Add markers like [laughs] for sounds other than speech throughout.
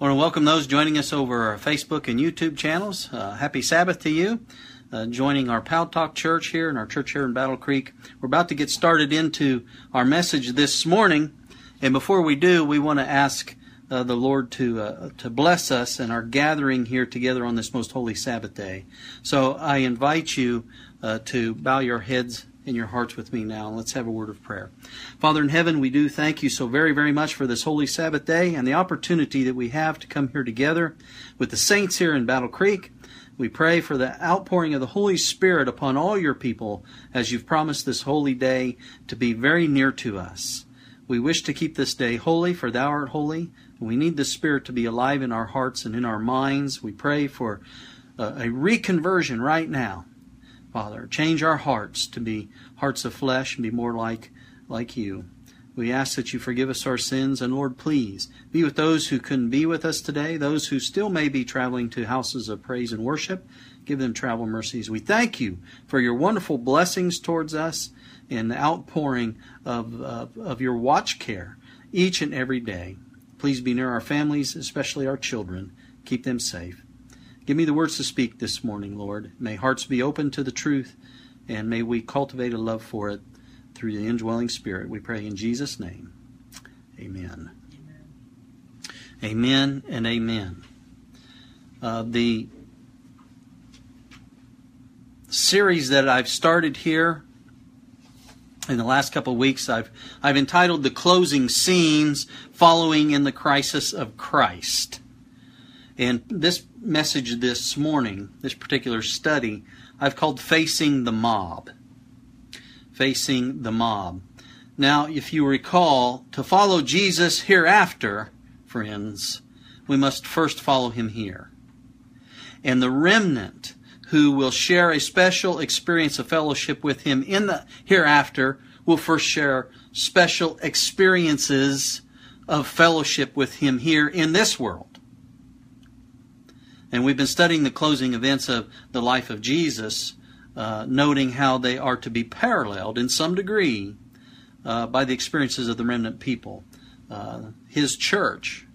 Want to welcome those joining us over our Facebook and YouTube channels. Uh, happy Sabbath to you. Uh, joining our Paltalk Church here and our church here in Battle Creek. We're about to get started into our message this morning. And before we do, we want to ask uh, the Lord to uh, to bless us and our gathering here together on this most holy Sabbath day. So I invite you uh, to bow your heads in your hearts with me now. Let's have a word of prayer. Father in heaven, we do thank you so very, very much for this holy Sabbath day and the opportunity that we have to come here together with the saints here in Battle Creek. We pray for the outpouring of the Holy Spirit upon all your people as you've promised this holy day to be very near to us. We wish to keep this day holy, for thou art holy. We need the Spirit to be alive in our hearts and in our minds. We pray for a reconversion right now Father. Change our hearts to be hearts of flesh and be more like, like you. We ask that you forgive us our sins, and Lord, please be with those who couldn't be with us today, those who still may be traveling to houses of praise and worship. Give them travel mercies. We thank you for your wonderful blessings towards us and the outpouring of, of, of your watch care each and every day. Please be near our families, especially our children. Keep them safe. Give me the words to speak this morning, Lord. May hearts be open to the truth, and may we cultivate a love for it through the indwelling Spirit. We pray in Jesus' name. Amen. Amen, amen and amen. Uh, the series that I've started here in the last couple of weeks, I've I've entitled "The Closing Scenes Following in the Crisis of Christ." And this message this morning, this particular study, I've called Facing the Mob. Facing the Mob. Now, if you recall, to follow Jesus hereafter, friends, we must first follow him here. And the remnant who will share a special experience of fellowship with him in the hereafter will first share special experiences of fellowship with him here in this world. And we've been studying the closing events of the life of Jesus, uh, noting how they are to be paralleled in some degree uh, by the experiences of the remnant people, uh, his church.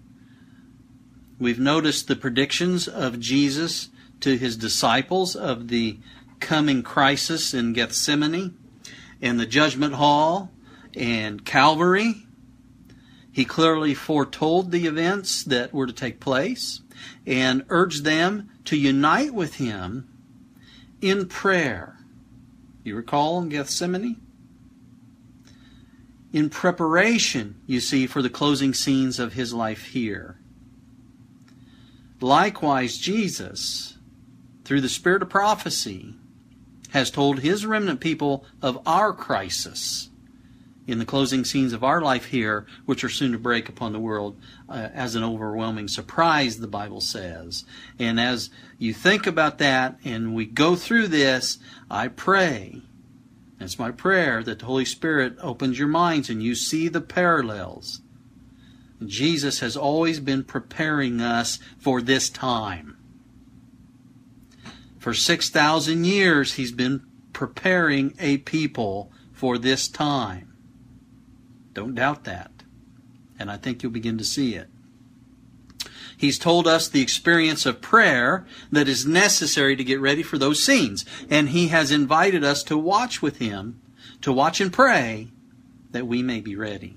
We've noticed the predictions of Jesus to his disciples of the coming crisis in Gethsemane and the judgment hall and Calvary. He clearly foretold the events that were to take place and urged them to unite with him in prayer. You recall in Gethsemane? In preparation, you see, for the closing scenes of his life here. Likewise, Jesus, through the spirit of prophecy, has told his remnant people of our crisis in the closing scenes of our life here, which are soon to break upon the world uh, as an overwhelming surprise, the Bible says. And as you think about that and we go through this, I pray, it's my prayer that the Holy Spirit opens your minds and you see the parallels. Jesus has always been preparing us for this time. For 6,000 years, he's been preparing a people for this time. Don't doubt that. And I think you'll begin to see it. He's told us the experience of prayer that is necessary to get ready for those scenes. And He has invited us to watch with Him, to watch and pray that we may be ready.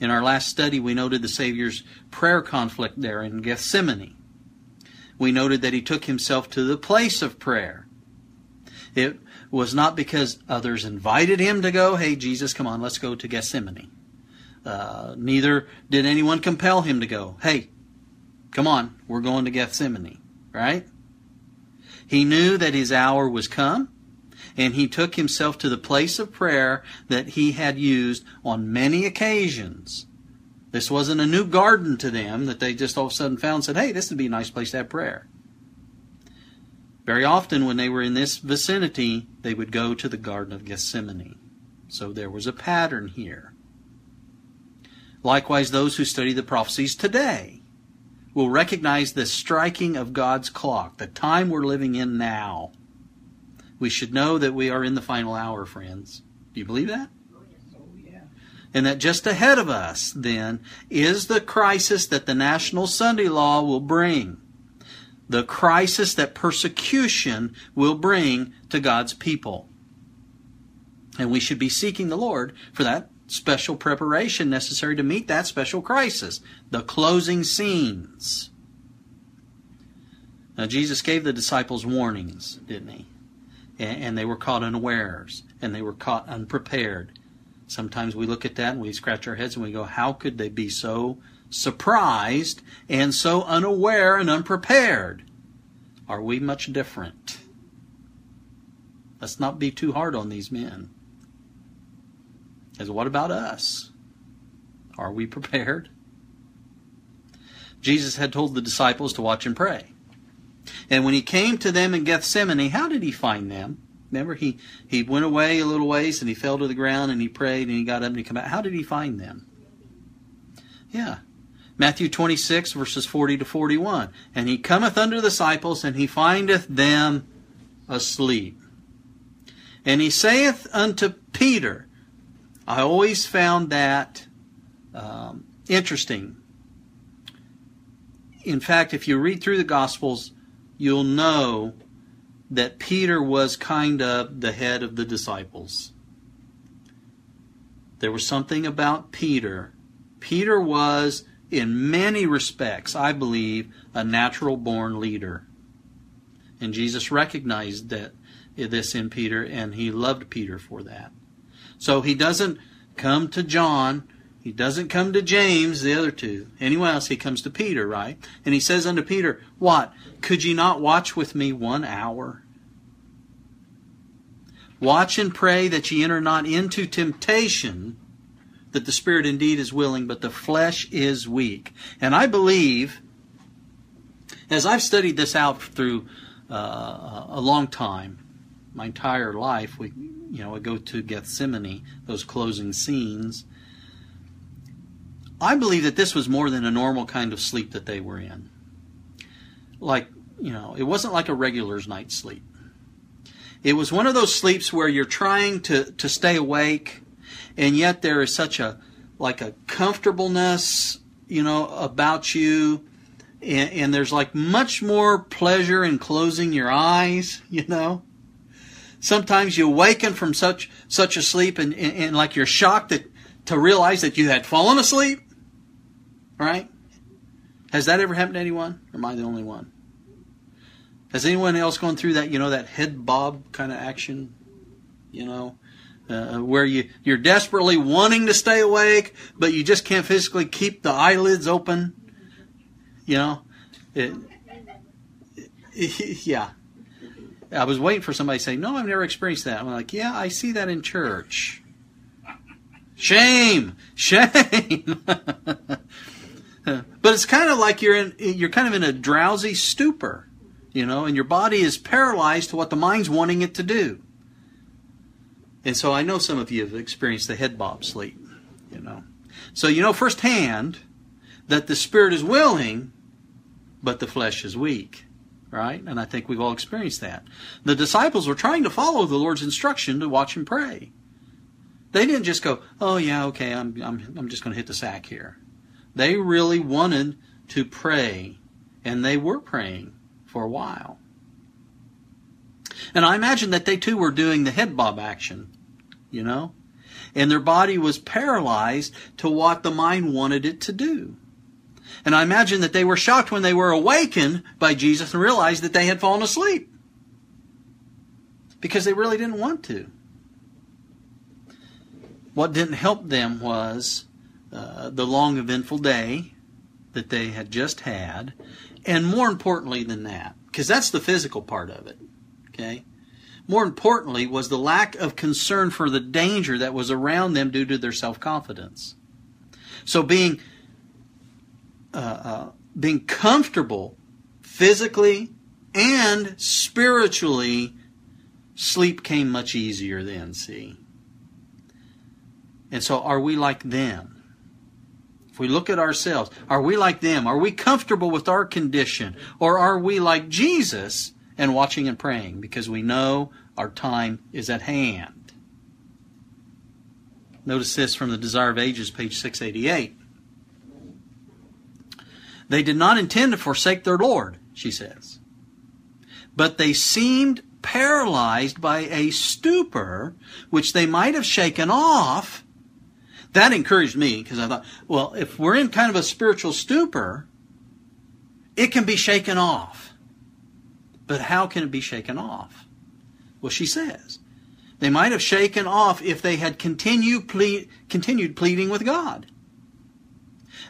In our last study, we noted the Savior's prayer conflict there in Gethsemane. We noted that He took Himself to the place of prayer. It was not because others invited him to go, hey, Jesus, come on, let's go to Gethsemane. Uh, neither did anyone compel him to go, hey, come on, we're going to Gethsemane, right? He knew that his hour was come, and he took himself to the place of prayer that he had used on many occasions. This wasn't a new garden to them that they just all of a sudden found and said, hey, this would be a nice place to have prayer. Very often, when they were in this vicinity, they would go to the Garden of Gethsemane. So there was a pattern here. Likewise, those who study the prophecies today will recognize the striking of God's clock, the time we're living in now. We should know that we are in the final hour, friends. Do you believe that? And that just ahead of us, then, is the crisis that the national Sunday law will bring. The crisis that persecution will bring to God's people. And we should be seeking the Lord for that special preparation necessary to meet that special crisis the closing scenes. Now, Jesus gave the disciples warnings, didn't he? And, they were caught unawares, and they were caught unprepared. Sometimes we look at that and we scratch our heads and we go, How could they be so surprised and so unaware and unprepared? Are we much different? Let's not be too hard on these men. As what about us? Are we prepared? Jesus had told the disciples to watch and pray. And when he came to them in Gethsemane, how did he find them? Remember, he, he went away a little ways and he fell to the ground and he prayed and he got up and he came out. How did he find them? Yeah. Matthew 26, verses 40 to 41. And he cometh unto the disciples and he findeth them asleep. And he saith unto Peter, I always found that um, interesting. In fact, if you read through the Gospels, you'll know that Peter was kind of the head of the disciples. There was something about Peter. Peter was, in many respects, I believe, a natural born leader. And Jesus recognized that this in Peter, and he loved Peter for that. So he doesn't come to John he doesn't come to James, the other two. Anyone else, he comes to Peter, right? And he says unto Peter, What? Could ye not watch with me one hour? Watch and pray that ye enter not into temptation, that the spirit indeed is willing, but the flesh is weak. And I believe, as I've studied this out through uh, a long time, my entire life, we, you know, I go to Gethsemane, those closing scenes I believe that this was more than a normal kind of sleep that they were in. Like, you know, it wasn't like a regular's night sleep. It was one of those sleeps where you're trying to, to stay awake, and yet there is such a like a comfortableness, you know, about you, and, and there's like much more pleasure in closing your eyes, [laughs] you know. Sometimes you awaken from such such a sleep, and, and, and like you're shocked that to realize that you had fallen asleep Right? Has that ever happened to anyone? Or am I the only one? Has anyone else gone through that, you know, that head bob kind of action? You know, uh, where you, you're desperately wanting to stay awake, but you just can't physically keep the eyelids open? You know? It, it, [laughs] yeah. I was waiting for somebody to say, No, I've never experienced that. I'm like, Yeah, I see that in church. Shame! Shame! [laughs] but it's kind of like you're in you're kind of in a drowsy stupor, you know, and your body is paralyzed to what the mind's wanting it to do. And so I know some of you have experienced the head bob sleep, you know. So you know firsthand that the spirit is willing, but the flesh is weak. Right? And I think we've all experienced that. The disciples were trying to follow the Lord's instruction to watch and pray. They didn't just go, "Oh yeah, okay, I'm I'm I'm just going to hit the sack here." They really wanted to pray, and they were praying for a while. And I imagine that they too were doing the head bob action, you know? And their body was paralyzed to what the mind wanted it to do. And I imagine that they were shocked when they were awakened by Jesus and realized that they had fallen asleep. Because they really didn't want to. What didn't help them was uh, the long eventful day that they had just had, and more importantly than that, because that's the physical part of it, okay? More importantly, was the lack of concern for the danger that was around them due to their self confidence. So being uh, uh, being comfortable physically and spiritually, sleep came much easier then. See, and so are we like them? If we look at ourselves, are we like them? Are we comfortable with our condition? Or are we like Jesus and watching and praying because we know our time is at hand? Notice this from the Desire of Ages, page 688. They did not intend to forsake their Lord, she says, but they seemed paralyzed by a stupor which they might have shaken off. That encouraged me because I thought, well, if we're in kind of a spiritual stupor, it can be shaken off. But how can it be shaken off? Well, she says, they might have shaken off if they had continued, ple- continued pleading with God.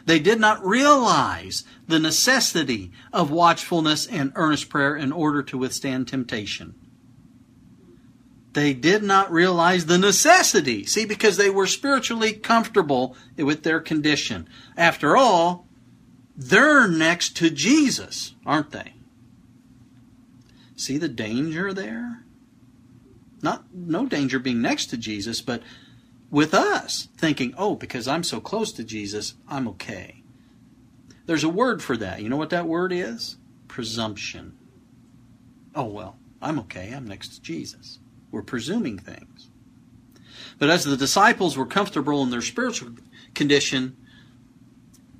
They did not realize the necessity of watchfulness and earnest prayer in order to withstand temptation. They did not realize the necessity. See, because they were spiritually comfortable with their condition. After all, they're next to Jesus, aren't they? See the danger there? Not no danger being next to Jesus, but with us thinking, "Oh, because I'm so close to Jesus, I'm okay." There's a word for that. You know what that word is? Presumption. Oh, well, I'm okay. I'm next to Jesus. We're presuming things. But as the disciples were comfortable in their spiritual condition,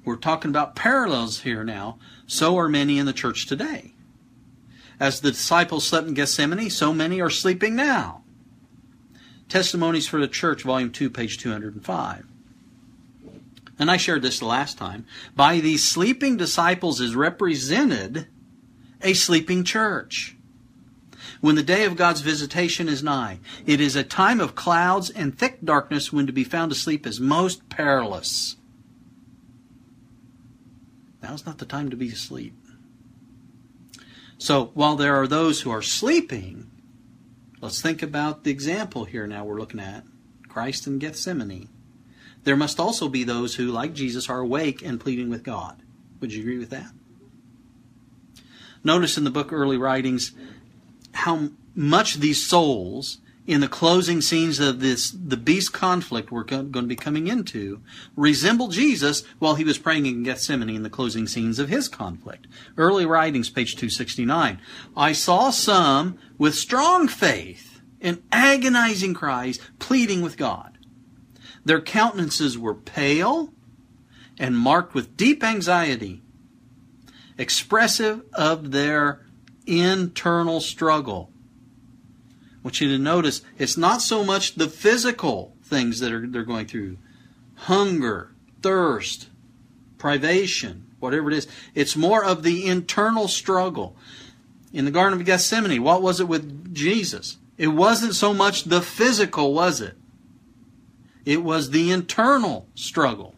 we're talking about parallels here now. So are many in the church today. As the disciples slept in Gethsemane, so many are sleeping now. Testimonies for the Church, Volume 2, page 205. And I shared this the last time. By these sleeping disciples is represented a sleeping church. When the day of God's visitation is nigh, it is a time of clouds and thick darkness when to be found asleep is most perilous. Now's not the time to be asleep. So while there are those who are sleeping, let's think about the example here now we're looking at Christ in Gethsemane. There must also be those who, like Jesus, are awake and pleading with God. Would you agree with that? Notice in the book Early Writings how much these souls in the closing scenes of this the beast conflict we're going to be coming into resemble Jesus while he was praying in Gethsemane in the closing scenes of his conflict. Early writings, page 269. I saw some with strong faith and agonizing cries pleading with God. Their countenances were pale and marked with deep anxiety, expressive of their internal struggle want you to notice it's not so much the physical things that are they're going through hunger, thirst, privation, whatever it is. It's more of the internal struggle. In the Garden of Gethsemane, what was it with Jesus? It wasn't so much the physical, was it? It was the internal struggle.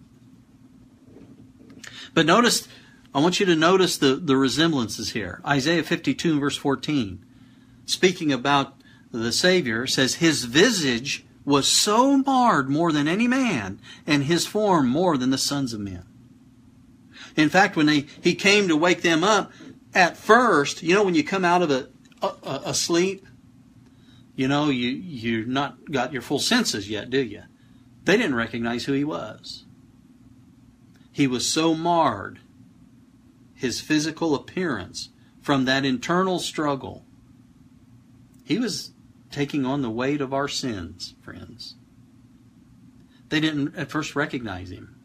But notice, I want you to notice the, the resemblances here. Isaiah 52, verse 14, speaking about the Savior, says, His visage was so marred more than any man, and his form more than the sons of men. In fact, when he, he came to wake them up, at first, you know, when you come out of a, a, a sleep, you know, you, you're not got your full senses yet, do you? They didn't recognize who he was. He was so marred, his physical appearance, from that internal struggle. He was taking on the weight of our sins, friends. They didn't at first recognize him.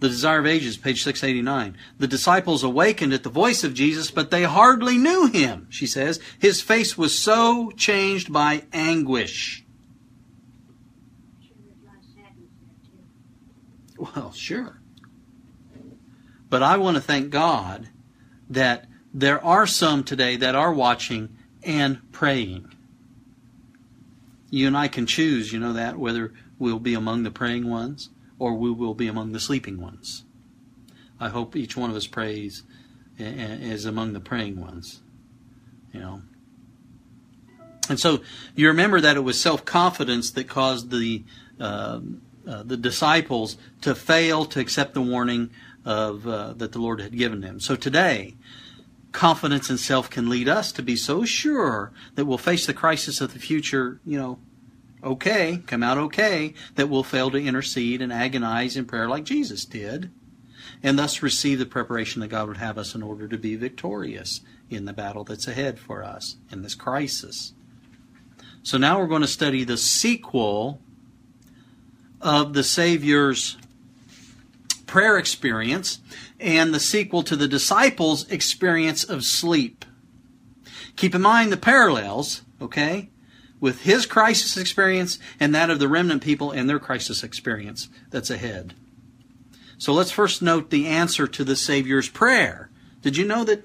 The Desire of Ages, page 689. The disciples awakened at the voice of Jesus, but they hardly knew him, she says. His face was so changed by anguish. Well, sure. But I want to thank God that there are some today that are watching and praying. You and I can choose, you know that, whether we'll be among the praying ones or we will be among the sleeping ones. I hope each one of us prays is among the praying ones. You know. And so you remember that it was self confidence that caused the uh, uh, the disciples to fail to accept the warning of uh, that the Lord had given them. So today, confidence in self can lead us to be so sure that we'll face the crisis of the future, you know, okay, come out okay, that we'll fail to intercede and agonize in prayer like Jesus did, and thus receive the preparation that God would have us in order to be victorious in the battle that's ahead for us in this crisis. So now we're going to study the sequel of the Savior's prayer experience and the sequel to the disciples' experience of sleep. Keep in mind the parallels, okay, with his crisis experience and that of the remnant people and their crisis experience that's ahead. So let's first note the answer to the Savior's prayer. Did you know that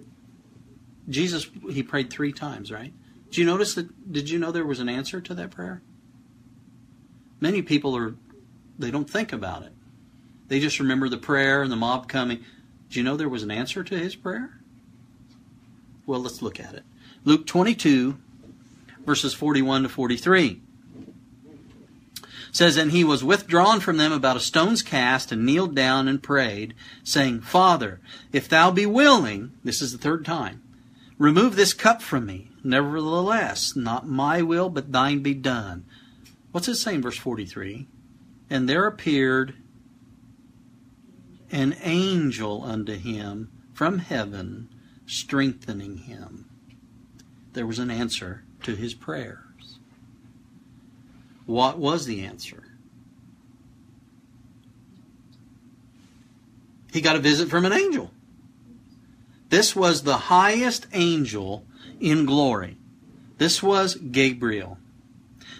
Jesus, he prayed three times, right? Did you notice that? Did you know there was an answer to that prayer? Many people are, they don't think about it. They just remember the prayer and the mob coming. Do you know there was an answer to his prayer? Well, let's look at it. Luke 22, verses 41 to 43 says, And he was withdrawn from them about a stone's cast, and kneeled down and prayed, saying, Father, if thou be willing, this is the third time, remove this cup from me. Nevertheless, not my will, but thine be done. What's it saying, verse 43? And there appeared an angel unto him from heaven, strengthening him. There was an answer to his prayers. What was the answer? He got a visit from an angel. This was the highest angel in glory. This was Gabriel,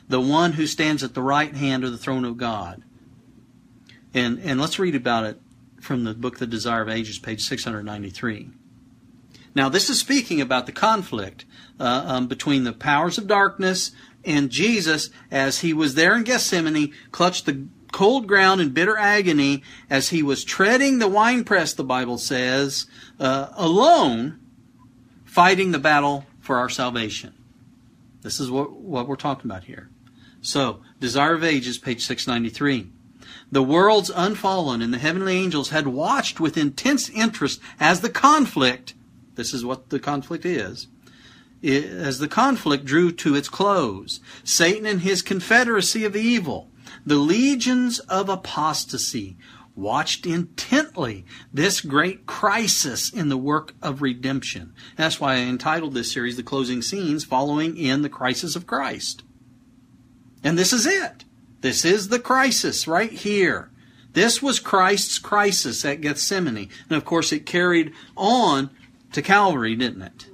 the one who stands at the right hand of the throne of God. And, and let's read about it from the book The Desire of Ages, page 693. Now, this is speaking about the conflict uh, um, between the powers of darkness and Jesus, as he was there in Gethsemane, clutched the cold ground in bitter agony as he was treading the winepress, the Bible says, uh, alone, fighting the battle for our salvation. This is what, what we're talking about here. So, Desire of Ages, page 693. The worlds unfallen and the heavenly angels had watched with intense interest as the conflict, this is what the conflict is, as the conflict drew to its close. Satan and his confederacy of evil, the legions of apostasy, watched intently this great crisis in the work of redemption. That's why I entitled this series The Closing Scenes, following in the crisis of Christ. And this is it. This is the crisis right here. This was Christ's crisis at Gethsemane. And of course, it carried on to Calvary, didn't it?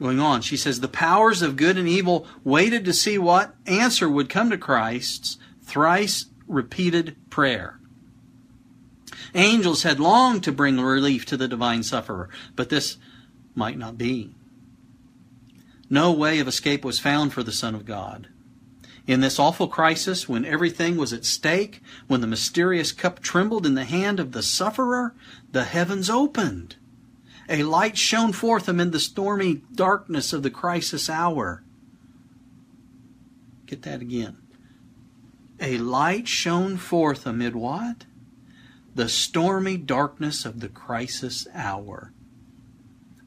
Going on, she says, the powers of good and evil waited to see what answer would come to Christ's thrice repeated prayer. Angels had longed to bring relief to the divine sufferer, but this might not be. No way of escape was found for the Son of God. In this awful crisis, when everything was at stake, when the mysterious cup trembled in the hand of the sufferer, the heavens opened a light shone forth amid the stormy darkness of the crisis hour. Get that again. A light shone forth amid what? The stormy darkness of the crisis hour.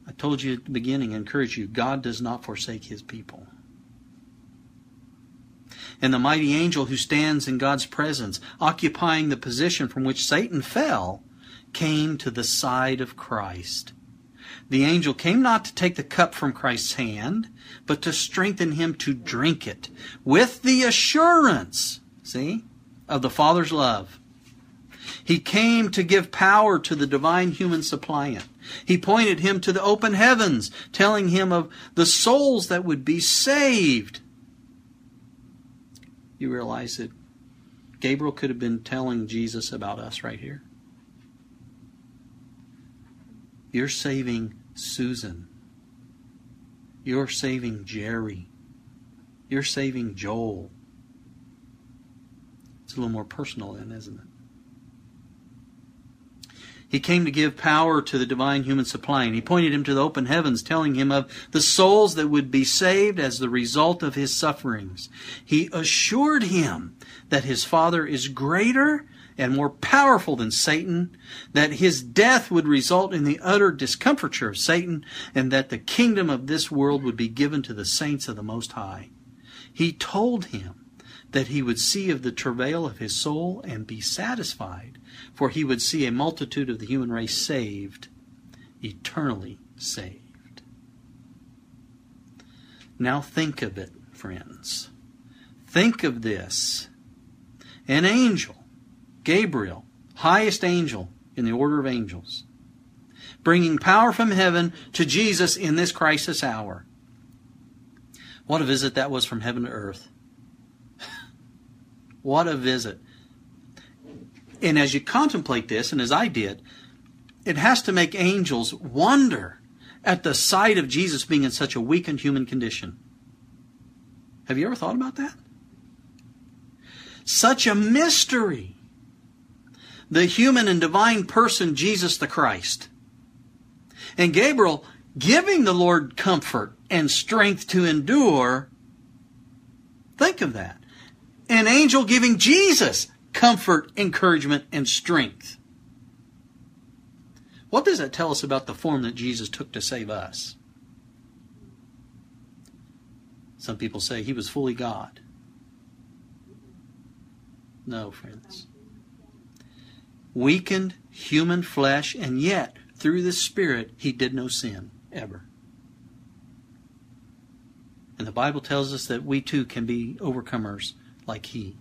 I told you at the beginning, I encourage you, God does not forsake his people. And the mighty angel who stands in God's presence, occupying the position from which Satan fell, came to the side of Christ. The angel came not to take the cup from Christ's hand, but to strengthen him to drink it with the assurance, see, of the Father's love. He came to give power to the divine human suppliant. He pointed him to the open heavens, telling him of the souls that would be saved. You realize that Gabriel could have been telling Jesus about us right here. You're saving Susan. You're saving Jerry. You're saving Joel. It's a little more personal then, isn't it? He came to give power to the divine human supply, and he pointed him to the open heavens, telling him of the souls that would be saved as the result of his sufferings. He assured him that his Father is greater and more powerful than Satan, that his death would result in the utter discomfiture of Satan, and that the kingdom of this world would be given to the saints of the Most High. He told him that he would see of the travail of his soul and be satisfied, for he would see a multitude of the human race saved, eternally saved. Now think of it, friends. Think of this. An angel, Gabriel, highest angel in the order of angels, bringing power from heaven to Jesus in this crisis hour. What a visit that was from heaven to earth. [laughs] what a visit. And as you contemplate this, and as I did, it has to make angels wonder at the sight of Jesus being in such a weakened human condition. Have you ever thought about that? Such a mystery. The human and divine person, Jesus the Christ. And Gabriel giving the Lord comfort and strength to endure. Think of that. An angel giving Jesus comfort, encouragement, and strength. What does that tell us about the form that Jesus took to save us? Some people say he was fully God. No, friends. Weakened human flesh, and yet through the Spirit, he did no sin ever. And the Bible tells us that we too can be overcomers like he.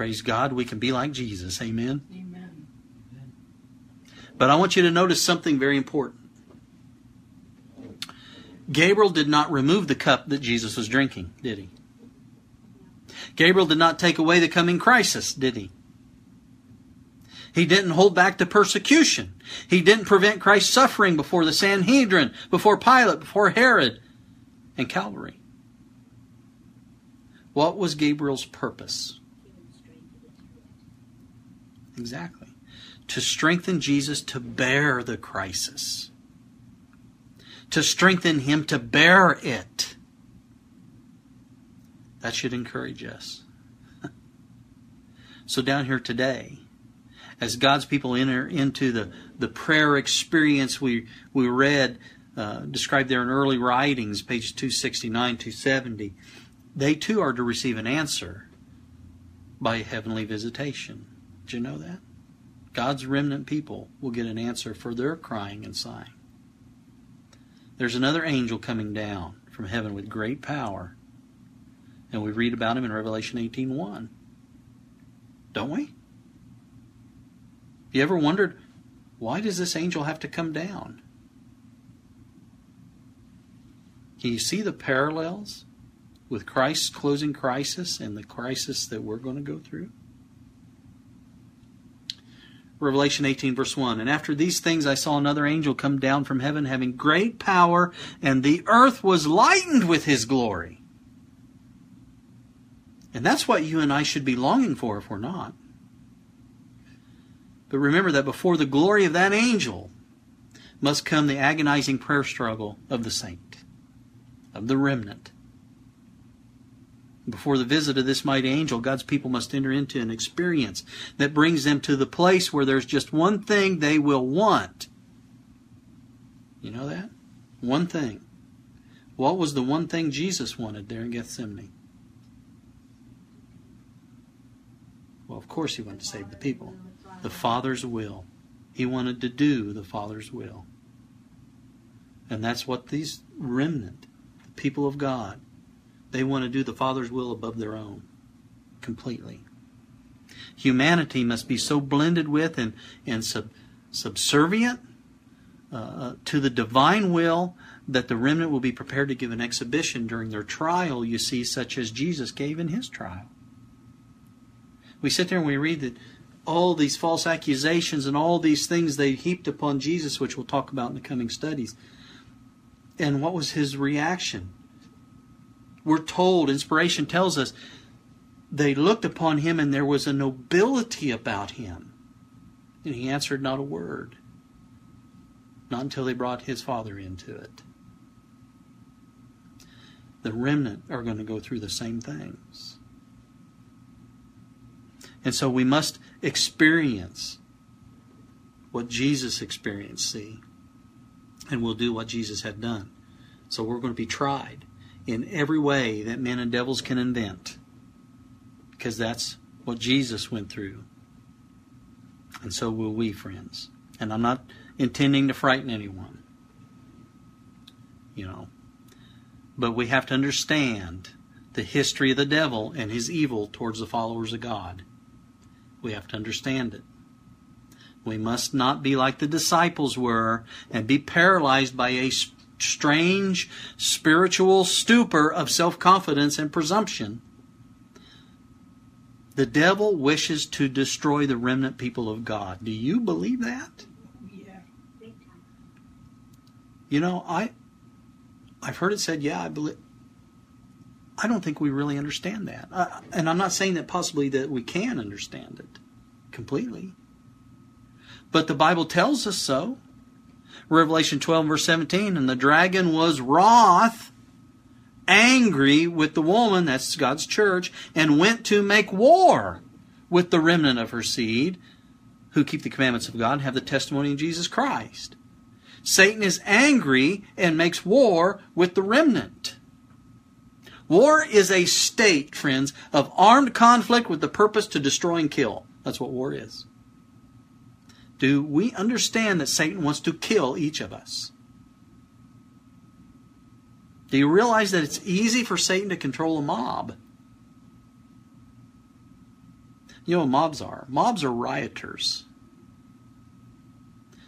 Praise God, we can be like Jesus. Amen. Amen. But I want you to notice something very important. Gabriel did not remove the cup that Jesus was drinking, did he? Gabriel did not take away the coming crisis, did he? He didn't hold back the persecution. He didn't prevent Christ's suffering before the Sanhedrin, before Pilate, before Herod, and Calvary. What was Gabriel's purpose? Exactly. To strengthen Jesus to bear the crisis. To strengthen him to bear it. That should encourage us. [laughs] so, down here today, as God's people enter into the, the prayer experience we, we read, uh, described there in early writings, pages 269, 270, they too are to receive an answer by heavenly visitation. You know that? God's remnant people will get an answer for their crying and sighing. There's another angel coming down from heaven with great power. And we read about him in Revelation 18:1. Don't we? Have You ever wondered why does this angel have to come down? Can you see the parallels with Christ's closing crisis and the crisis that we're going to go through? Revelation 18, verse 1. And after these things I saw another angel come down from heaven, having great power, and the earth was lightened with his glory. And that's what you and I should be longing for if we're not. But remember that before the glory of that angel must come the agonizing prayer struggle of the saint, of the remnant. Before the visit of this mighty angel, God's people must enter into an experience that brings them to the place where there's just one thing they will want. You know that? One thing. What was the one thing Jesus wanted there in Gethsemane? Well, of course, he wanted to save the people. The Father's will. He wanted to do the Father's will. And that's what these remnant, the people of God, they want to do the Father's will above their own completely. Humanity must be so blended with and, and sub, subservient uh, uh, to the divine will that the remnant will be prepared to give an exhibition during their trial, you see, such as Jesus gave in his trial. We sit there and we read that all these false accusations and all these things they heaped upon Jesus, which we'll talk about in the coming studies. And what was his reaction? We're told, inspiration tells us, they looked upon him and there was a nobility about him. And he answered not a word. Not until they brought his father into it. The remnant are going to go through the same things. And so we must experience what Jesus experienced, see, and we'll do what Jesus had done. So we're going to be tried in every way that men and devils can invent. Because that's what Jesus went through. And so will we, friends. And I'm not intending to frighten anyone. You know. But we have to understand the history of the devil and his evil towards the followers of God. We have to understand it. We must not be like the disciples were and be paralyzed by a strange spiritual stupor of self confidence and presumption. The devil wishes to destroy the remnant people of God. Do you believe that? Yeah. You know, I I've heard it said, yeah, I believe I don't think we really understand that. And I'm not saying that possibly that we can understand it completely. But the Bible tells us so. Revelation 12, verse 17, and the dragon was wroth, angry with the woman, that's God's church, and went to make war with the remnant of her seed, who keep the commandments of God and have the testimony of Jesus Christ. Satan is angry and makes war with the remnant. War is a state, friends, of armed conflict with the purpose to destroy and kill. That's what war is. Do we understand that Satan wants to kill each of us? Do you realize that it's easy for Satan to control a mob? You know what mobs are? Mobs are rioters.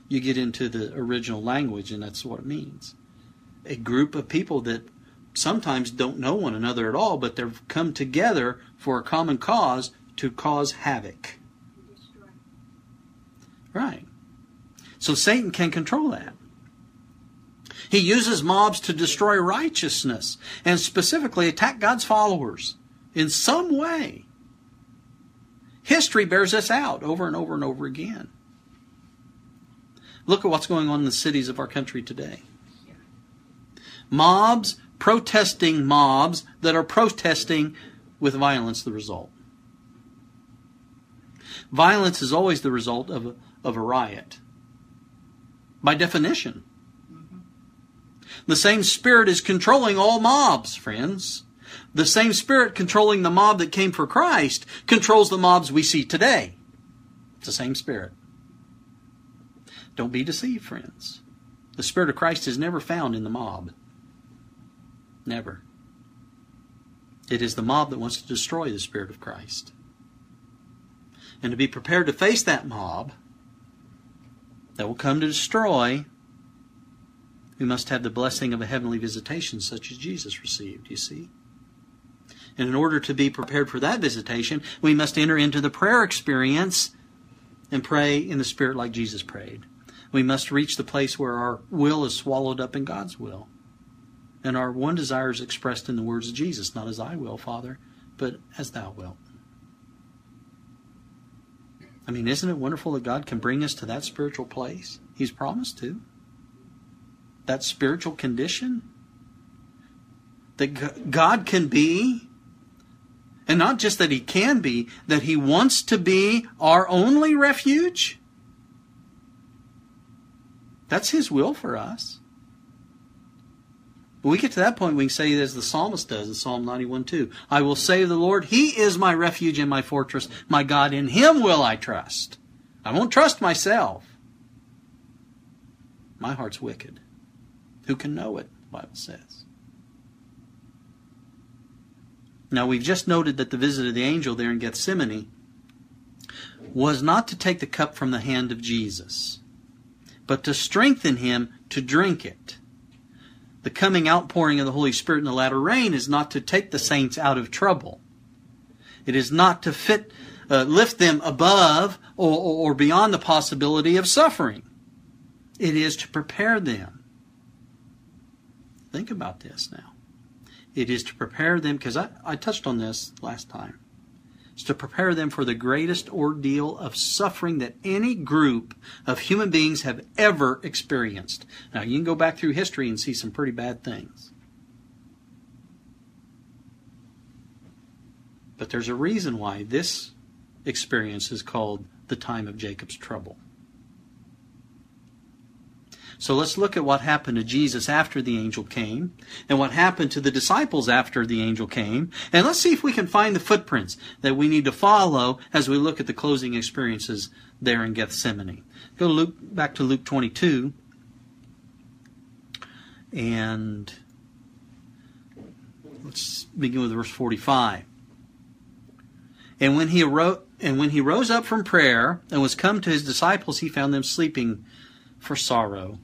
You get into the original language, and that's what it means. A group of people that sometimes don't know one another at all, but they've come together for a common cause to cause havoc. Right. So Satan can control that. He uses mobs to destroy righteousness and specifically attack God's followers in some way. History bears this out over and over and over again. Look at what's going on in the cities of our country today. Mobs, protesting mobs that are protesting with violence the result. Violence is always the result of a, of a riot. By definition. Mm-hmm. The same spirit is controlling all mobs, friends. The same spirit controlling the mob that came for Christ controls the mobs we see today. It's the same spirit. Don't be deceived, friends. The Spirit of Christ is never found in the mob. Never. It is the mob that wants to destroy the Spirit of Christ. And to be prepared to face that mob, that will come to destroy, we must have the blessing of a heavenly visitation such as Jesus received, you see. And in order to be prepared for that visitation, we must enter into the prayer experience and pray in the Spirit like Jesus prayed. We must reach the place where our will is swallowed up in God's will. And our one desire is expressed in the words of Jesus, not as I will, Father, but as thou wilt. I mean, isn't it wonderful that God can bring us to that spiritual place? He's promised to. That spiritual condition. That God can be, and not just that He can be, that He wants to be our only refuge. That's His will for us. When we get to that point, we can say as the psalmist does in Psalm 91 2. I will say the Lord, He is my refuge and my fortress, my God, in Him will I trust. I won't trust myself. My heart's wicked. Who can know it? The Bible says. Now we've just noted that the visit of the angel there in Gethsemane was not to take the cup from the hand of Jesus, but to strengthen him to drink it the coming outpouring of the Holy Spirit in the latter rain is not to take the saints out of trouble. It is not to fit, uh, lift them above or, or beyond the possibility of suffering. It is to prepare them. Think about this now. It is to prepare them, because I, I touched on this last time is to prepare them for the greatest ordeal of suffering that any group of human beings have ever experienced. Now, you can go back through history and see some pretty bad things. But there's a reason why this experience is called the time of Jacob's trouble. So let's look at what happened to Jesus after the angel came and what happened to the disciples after the angel came. And let's see if we can find the footprints that we need to follow as we look at the closing experiences there in Gethsemane. Go to Luke, back to Luke 22 and Let's begin with verse 45. And when he arose, and when he rose up from prayer and was come to his disciples, he found them sleeping for sorrow,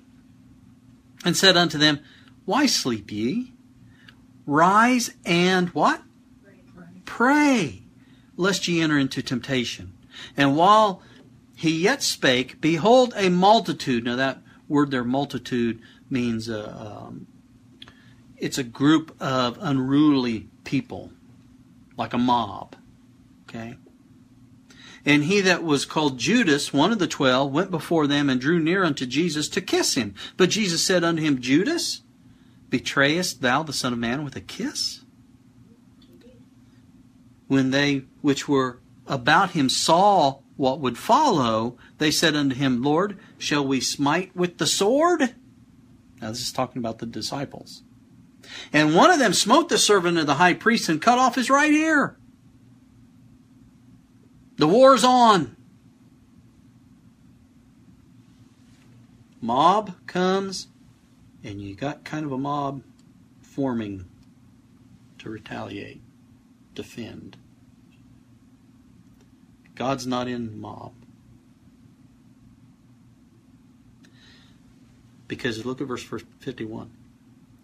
and said unto them, Why sleep ye? Rise and what? Pray. Pray, lest ye enter into temptation. And while he yet spake, behold, a multitude. Now that word there, multitude, means uh, um, it's a group of unruly people, like a mob. Okay? And he that was called Judas, one of the twelve, went before them and drew near unto Jesus to kiss him. But Jesus said unto him, Judas, betrayest thou the Son of Man with a kiss? When they which were about him saw what would follow, they said unto him, Lord, shall we smite with the sword? Now, this is talking about the disciples. And one of them smote the servant of the high priest and cut off his right ear. The war's on. Mob comes, and you got kind of a mob forming to retaliate, defend. God's not in mob. Because look at verse 51.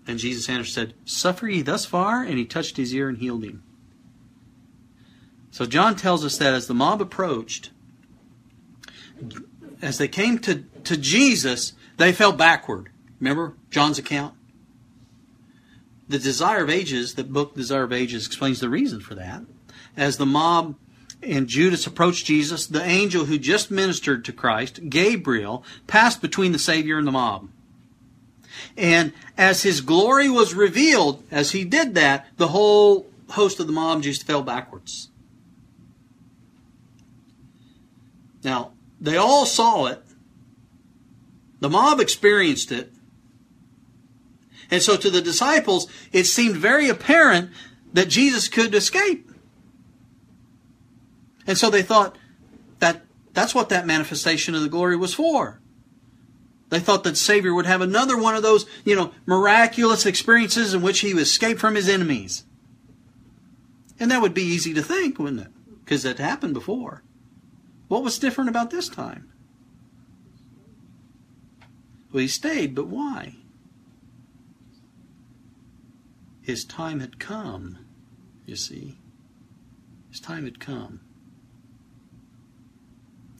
And Jesus answered said, Suffer ye thus far? And he touched his ear and healed him. So John tells us that as the mob approached, as they came to, to Jesus, they fell backward. Remember John's account? The Desire of Ages, the book Desire of Ages explains the reason for that. As the mob and Judas approached Jesus, the angel who just ministered to Christ, Gabriel, passed between the Savior and the mob. And as his glory was revealed, as he did that, the whole host of the mob just fell backwards. Now, they all saw it. The mob experienced it. And so to the disciples, it seemed very apparent that Jesus could escape. And so they thought that that's what that manifestation of the glory was for. They thought that Savior would have another one of those, you know, miraculous experiences in which he would escape from his enemies. And that would be easy to think, wouldn't it? Because that happened before. What was different about this time? Well, he stayed, but why? His time had come, you see. His time had come.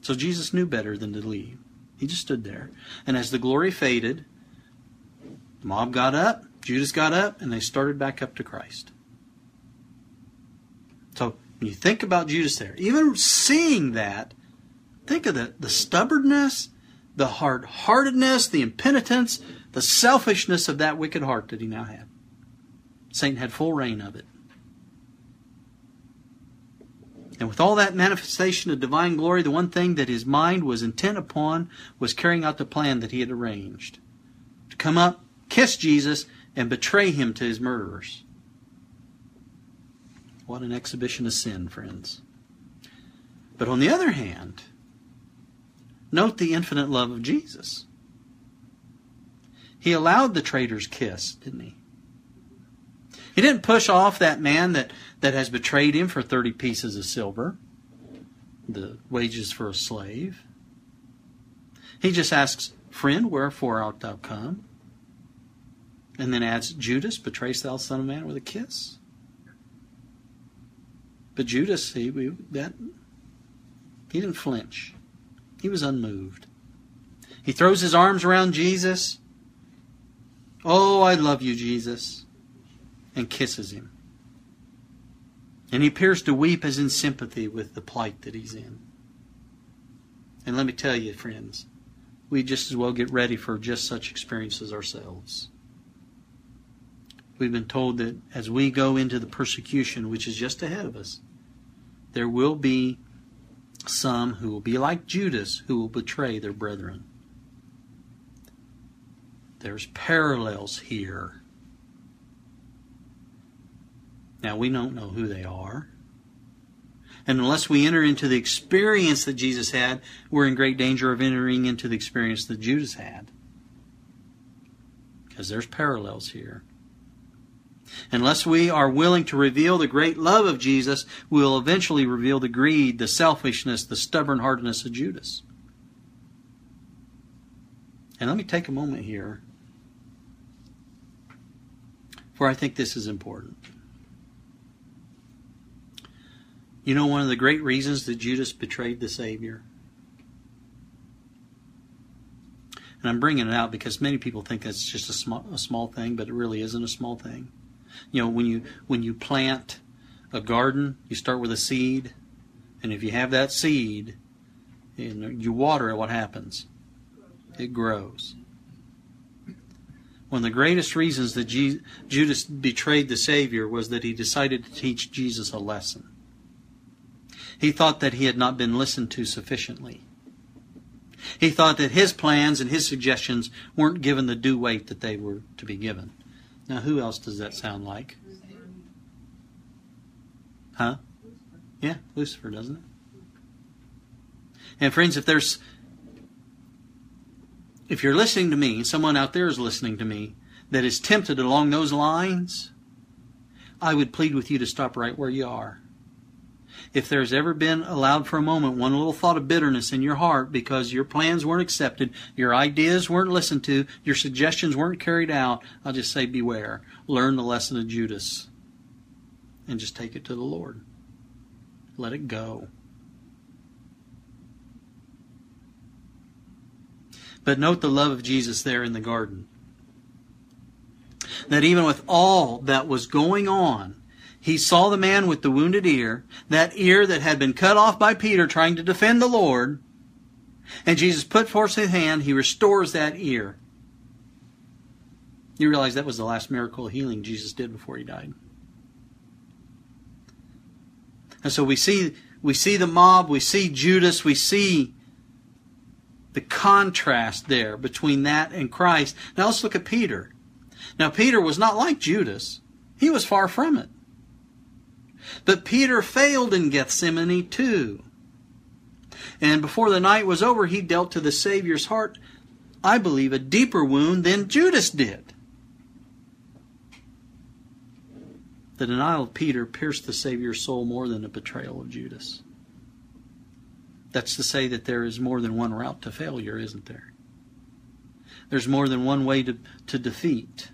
So Jesus knew better than to leave. He just stood there. And as the glory faded, the mob got up, Judas got up, and they started back up to Christ. So when you think about Judas there, even seeing that, think of the, the stubbornness, the hard heartedness, the impenitence, the selfishness of that wicked heart that he now had. Satan had full reign of it. And with all that manifestation of divine glory, the one thing that his mind was intent upon was carrying out the plan that he had arranged to come up, kiss Jesus, and betray him to his murderers. What an exhibition of sin, friends. But on the other hand, note the infinite love of Jesus. He allowed the traitor's kiss, didn't he? He didn't push off that man that, that has betrayed him for 30 pieces of silver, the wages for a slave. He just asks, Friend, wherefore art thou come? And then adds, Judas, betrayest thou Son of Man with a kiss? But Judas, he, we, that, he didn't flinch. He was unmoved. He throws his arms around Jesus. Oh, I love you, Jesus and kisses him. And he appears to weep as in sympathy with the plight that he's in. And let me tell you, friends, we just as well get ready for just such experiences ourselves. We've been told that as we go into the persecution which is just ahead of us, there will be some who will be like Judas who will betray their brethren. There's parallels here now, we don't know who they are. And unless we enter into the experience that Jesus had, we're in great danger of entering into the experience that Judas had. Because there's parallels here. Unless we are willing to reveal the great love of Jesus, we will eventually reveal the greed, the selfishness, the stubborn hardness of Judas. And let me take a moment here, for I think this is important. You know, one of the great reasons that Judas betrayed the Savior? And I'm bringing it out because many people think that's just a small, a small thing, but it really isn't a small thing. You know, when you when you plant a garden, you start with a seed, and if you have that seed, and you water it, what happens? It grows. One of the greatest reasons that Judas betrayed the Savior was that he decided to teach Jesus a lesson. He thought that he had not been listened to sufficiently. He thought that his plans and his suggestions weren't given the due weight that they were to be given. Now, who else does that sound like? Huh? Yeah, Lucifer, doesn't it? And friends, if there's if you're listening to me, someone out there is listening to me that is tempted along those lines, I would plead with you to stop right where you are if there's ever been allowed for a moment one little thought of bitterness in your heart because your plans weren't accepted, your ideas weren't listened to, your suggestions weren't carried out, I'll just say beware. Learn the lesson of Judas and just take it to the Lord. Let it go. But note the love of Jesus there in the garden. That even with all that was going on, he saw the man with the wounded ear, that ear that had been cut off by Peter trying to defend the Lord. And Jesus put forth his hand, he restores that ear. You realize that was the last miracle healing Jesus did before he died. And so we see we see the mob, we see Judas, we see the contrast there between that and Christ. Now let's look at Peter. Now Peter was not like Judas. He was far from it. But Peter failed in Gethsemane too. And before the night was over, he dealt to the Savior's heart, I believe, a deeper wound than Judas did. The denial of Peter pierced the Savior's soul more than the betrayal of Judas. That's to say that there is more than one route to failure, isn't there? There's more than one way to, to defeat.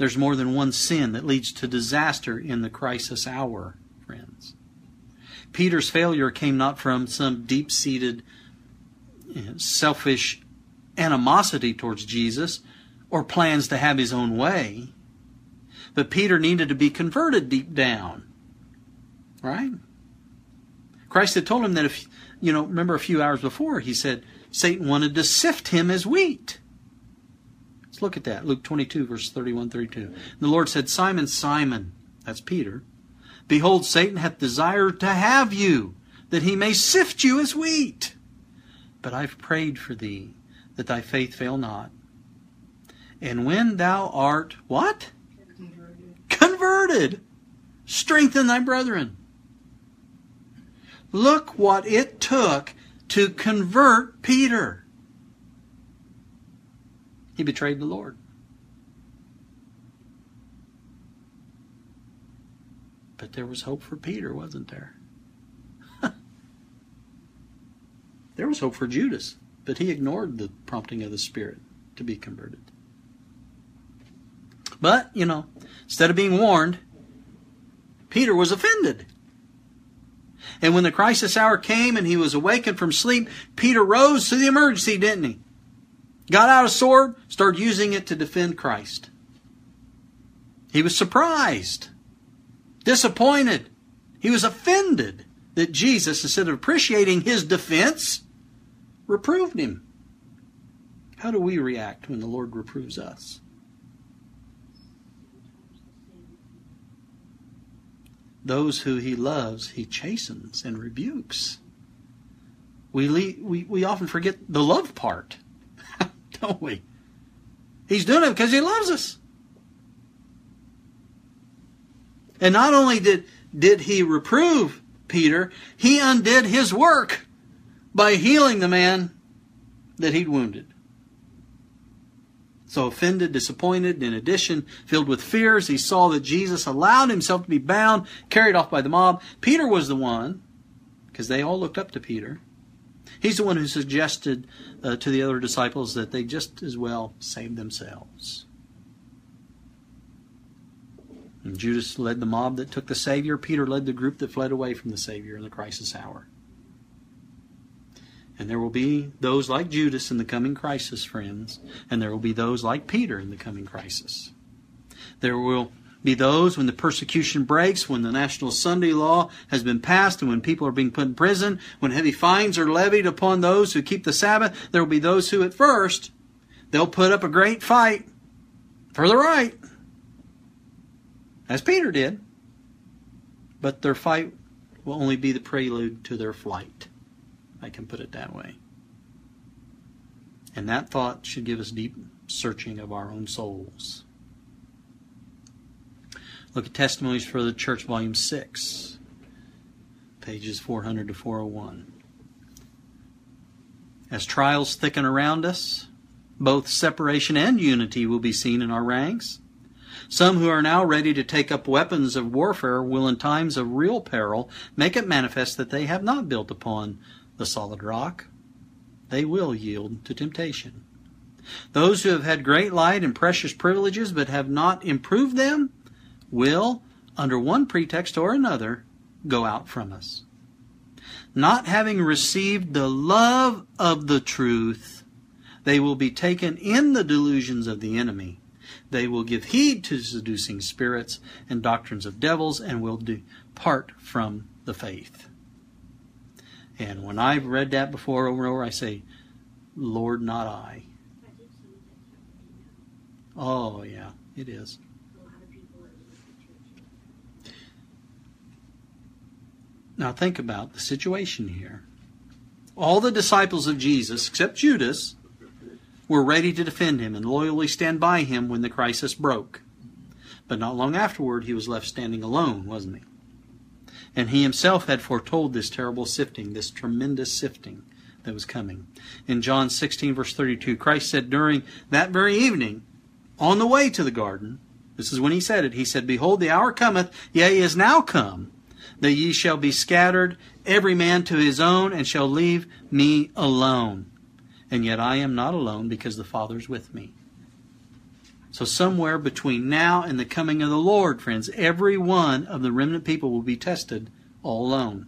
There's more than one sin that leads to disaster in the crisis hour, friends. Peter's failure came not from some deep seated selfish animosity towards Jesus or plans to have his own way, but Peter needed to be converted deep down. Right? Christ had told him that if, you know, remember a few hours before, he said Satan wanted to sift him as wheat look at that. Luke 22, verse 31 32. The Lord said, Simon, Simon, that's Peter, behold, Satan hath desired to have you, that he may sift you as wheat. But I've prayed for thee, that thy faith fail not. And when thou art what? Converted. Converted. Strengthen thy brethren. Look what it took to convert Peter. He betrayed the Lord. But there was hope for Peter, wasn't there? [laughs] there was hope for Judas, but he ignored the prompting of the Spirit to be converted. But, you know, instead of being warned, Peter was offended. And when the crisis hour came and he was awakened from sleep, Peter rose to the emergency, didn't he? Got out a sword, started using it to defend Christ. He was surprised, disappointed. He was offended that Jesus, instead of appreciating his defense, reproved him. How do we react when the Lord reproves us? Those who he loves, he chastens and rebukes. We, we, we often forget the love part don't we? He's doing it because he loves us. And not only did, did he reprove Peter, he undid his work by healing the man that he'd wounded. So offended, disappointed, in addition, filled with fears, he saw that Jesus allowed himself to be bound, carried off by the mob. Peter was the one, because they all looked up to Peter. He's the one who suggested uh, to the other disciples that they just as well save themselves. And Judas led the mob that took the Savior. Peter led the group that fled away from the Savior in the crisis hour. And there will be those like Judas in the coming crisis, friends, and there will be those like Peter in the coming crisis. There will be those when the persecution breaks, when the national Sunday law has been passed, and when people are being put in prison, when heavy fines are levied upon those who keep the Sabbath. There will be those who, at first, they'll put up a great fight for the right, as Peter did, but their fight will only be the prelude to their flight. I can put it that way. And that thought should give us deep searching of our own souls. Look at Testimonies for the Church, Volume 6, pages 400 to 401. As trials thicken around us, both separation and unity will be seen in our ranks. Some who are now ready to take up weapons of warfare will, in times of real peril, make it manifest that they have not built upon the solid rock, they will yield to temptation. Those who have had great light and precious privileges but have not improved them will, under one pretext or another, go out from us. Not having received the love of the truth, they will be taken in the delusions of the enemy. They will give heed to seducing spirits and doctrines of devils and will depart from the faith. And when I've read that before over and over, I say, Lord, not I. Oh, yeah, it is. Now think about the situation here. All the disciples of Jesus, except Judas, were ready to defend him and loyally stand by him when the crisis broke. But not long afterward, he was left standing alone, wasn't he? And he himself had foretold this terrible sifting, this tremendous sifting that was coming. In John 16, verse 32, Christ said during that very evening, on the way to the garden, this is when he said it, he said, Behold, the hour cometh, yea, is now come, that ye shall be scattered, every man to his own, and shall leave me alone. And yet I am not alone, because the Father is with me. So, somewhere between now and the coming of the Lord, friends, every one of the remnant people will be tested all alone.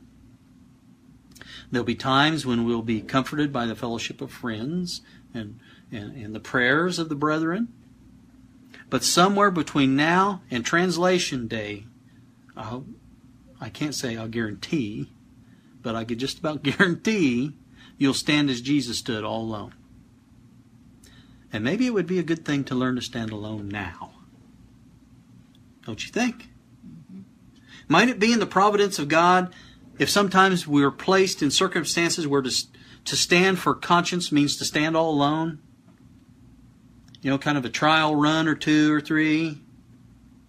There'll be times when we'll be comforted by the fellowship of friends and, and, and the prayers of the brethren. But somewhere between now and translation day, I, hope, I can't say I'll guarantee, but I could just about [laughs] guarantee you'll stand as Jesus stood all alone. And maybe it would be a good thing to learn to stand alone now. Don't you think? Mm-hmm. Might it be in the providence of God if sometimes we're placed in circumstances where to, to stand for conscience means to stand all alone? You know, kind of a trial run or two or three.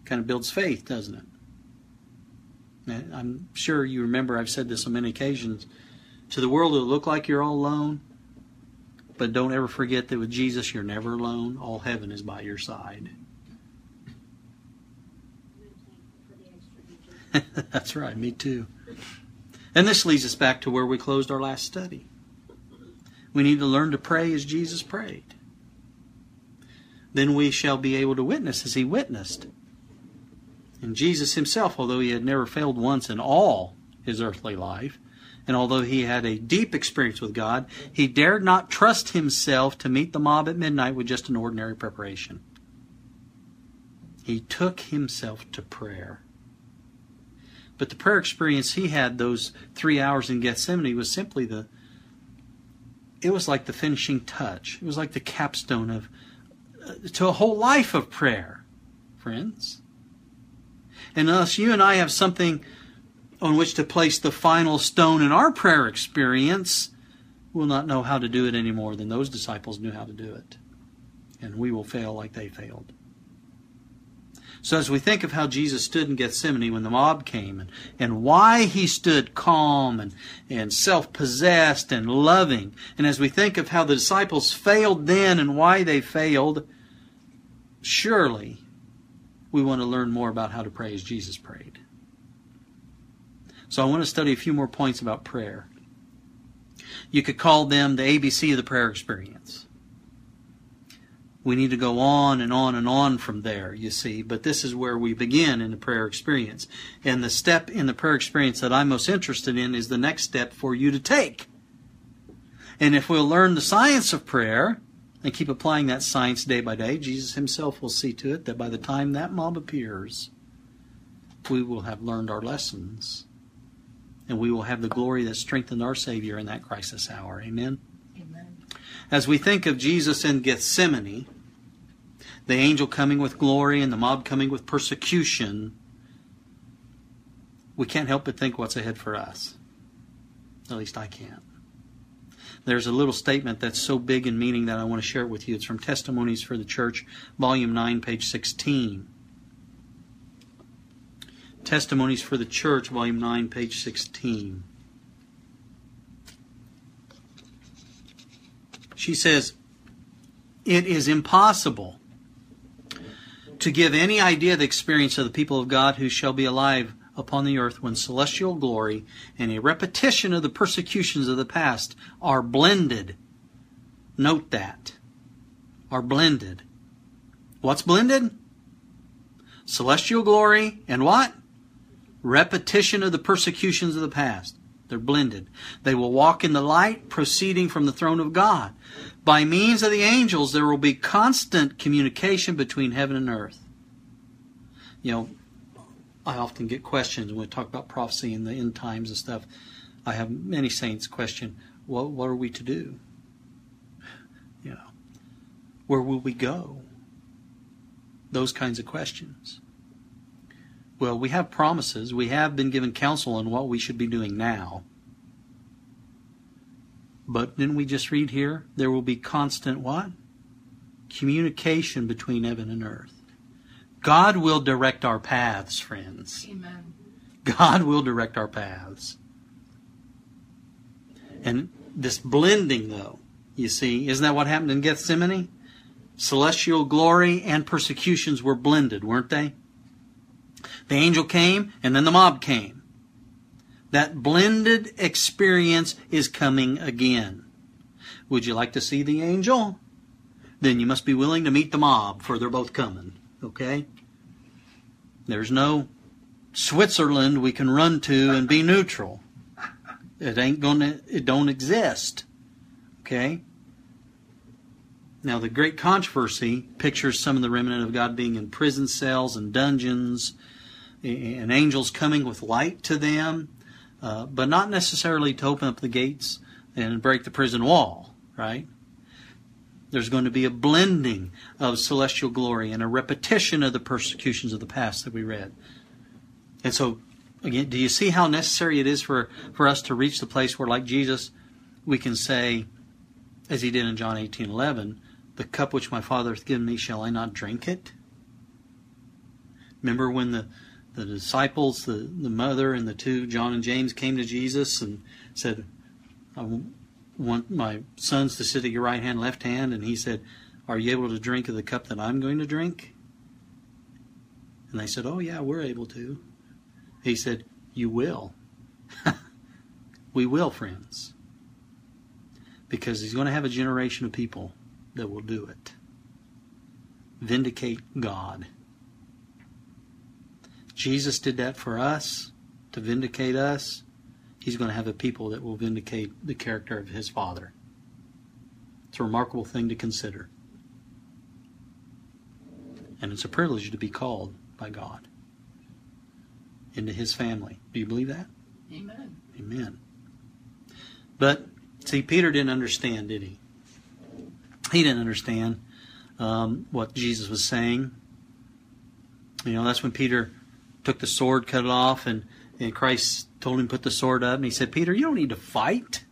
Kind of builds faith, doesn't it? I'm sure you remember I've said this on many occasions. To the world, it'll look like you're all alone. But don't ever forget that with Jesus, you're never alone. All heaven is by your side. [laughs] That's right, me too. And this leads us back to where we closed our last study. We need to learn to pray as Jesus prayed. Then we shall be able to witness as he witnessed. And Jesus himself, although he had never failed once in all his earthly life, and although he had a deep experience with God, he dared not trust himself to meet the mob at midnight with just an ordinary preparation. He took himself to prayer. But the prayer experience he had those three hours in Gethsemane was simply the, it was like the finishing touch. It was like the capstone of, uh, to a whole life of prayer, friends. And unless you and I have something on which to place the final stone in our prayer experience, we'll not know how to do it any more than those disciples knew how to do it. And we will fail like they failed. So, as we think of how Jesus stood in Gethsemane when the mob came and, and why he stood calm and, and self possessed and loving, and as we think of how the disciples failed then and why they failed, surely we want to learn more about how to pray as Jesus prayed. So I want to study a few more points about prayer. You could call them the ABC of the prayer experience. We need to go on and on and on from there, you see, but this is where we begin in the prayer experience. And the step in the prayer experience that I'm most interested in is the next step for you to take. And if we'll learn the science of prayer and keep applying that science day by day, Jesus himself will see to it that by the time that mob appears, we will have learned our lessons and we will have the glory that strengthened our Savior in that crisis hour. Amen. As we think of Jesus in Gethsemane, the angel coming with glory and the mob coming with persecution, we can't help but think what's ahead for us. At least I can't. There's a little statement that's so big in meaning that I want to share it with you. It's from Testimonies for the Church, Volume 9, page 16. Testimonies for the Church, Volume 9, page 16. She says, It is impossible to give any idea of the experience of the people of God who shall be alive upon the earth when celestial glory and a repetition of the persecutions of the past are blended. Note that. Are blended. What's blended? Celestial glory and what? Repetition of the persecutions of the past. They're blended. They will walk in the light proceeding from the throne of God. By means of the angels, there will be constant communication between heaven and earth. You know, I often get questions when we talk about prophecy and the end times and stuff. I have many saints question, what, what are we to do? You know, where will we go? Those kinds of questions. Well, we have promises. We have been given counsel on what we should be doing now. But didn't we just read here? There will be constant what? Communication between heaven and earth. God will direct our paths, friends. Amen. God will direct our paths. And this blending, though, you see, isn't that what happened in Gethsemane? Celestial glory and persecutions were blended, weren't they? The angel came, and then the mob came. That blended experience is coming again. Would you like to see the angel? Then you must be willing to meet the mob, for they're both coming. Okay? There's no Switzerland we can run to and be neutral. It ain't gonna it don't exist. Okay? Now the great controversy pictures some of the remnant of God being in prison cells and dungeons and angels coming with light to them, uh, but not necessarily to open up the gates and break the prison wall, right? There's going to be a blending of celestial glory and a repetition of the persecutions of the past that we read. And so, again, do you see how necessary it is for, for us to reach the place where, like Jesus, we can say, as he did in John 18 11, the cup which my Father hath given me, shall I not drink it? Remember when the, the disciples, the, the mother and the two, John and James, came to Jesus and said, want my sons to sit at your right hand, left hand? And he said, Are you able to drink of the cup that I'm going to drink? And they said, Oh, yeah, we're able to. He said, You will. [laughs] we will, friends. Because he's going to have a generation of people that will do it. Vindicate God. Jesus did that for us to vindicate us he's going to have a people that will vindicate the character of his father. It's a remarkable thing to consider. And it's a privilege to be called by God into his family. Do you believe that? Amen. Amen. But, see, Peter didn't understand, did he? He didn't understand um, what Jesus was saying. You know, that's when Peter took the sword, cut it off, and, and Christ told him to put the sword up, and he said, Peter, you don't need to fight.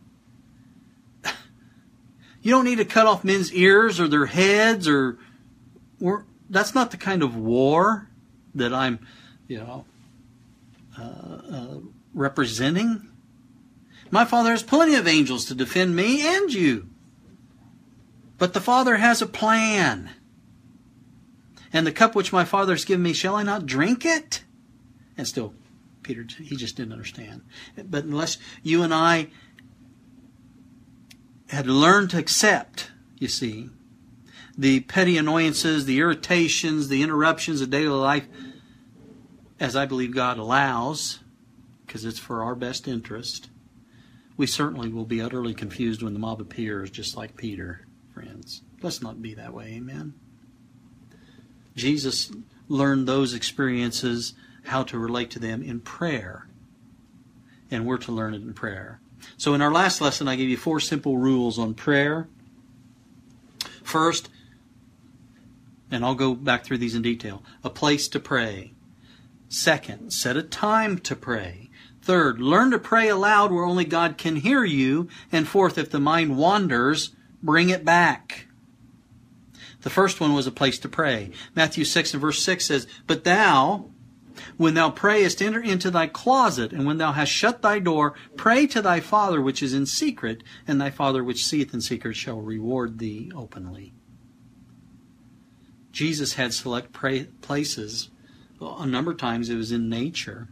you don't need to cut off men's ears or their heads or, that's not the kind of war that I'm, you know, uh, uh, representing. My Father has plenty of angels to defend me and you. But the Father has a plan. And the cup which my Father has given me, shall I not drink it? And still, Peter, he just didn't understand. But unless you and I had learned to accept, you see, the petty annoyances, the irritations, the interruptions of daily life, as I believe God allows, because it's for our best interest, we certainly will be utterly confused when the mob appears, just like Peter, friends. Let's not be that way, amen. Jesus learned those experiences, how to relate to them in prayer. And we're to learn it in prayer. So, in our last lesson, I gave you four simple rules on prayer. First, and I'll go back through these in detail a place to pray. Second, set a time to pray. Third, learn to pray aloud where only God can hear you. And fourth, if the mind wanders, bring it back. The first one was a place to pray. Matthew 6 and verse 6 says, But thou, when thou prayest, enter into thy closet, and when thou hast shut thy door, pray to thy Father which is in secret, and thy Father which seeth in secret shall reward thee openly. Jesus had select places. A number of times it was in nature.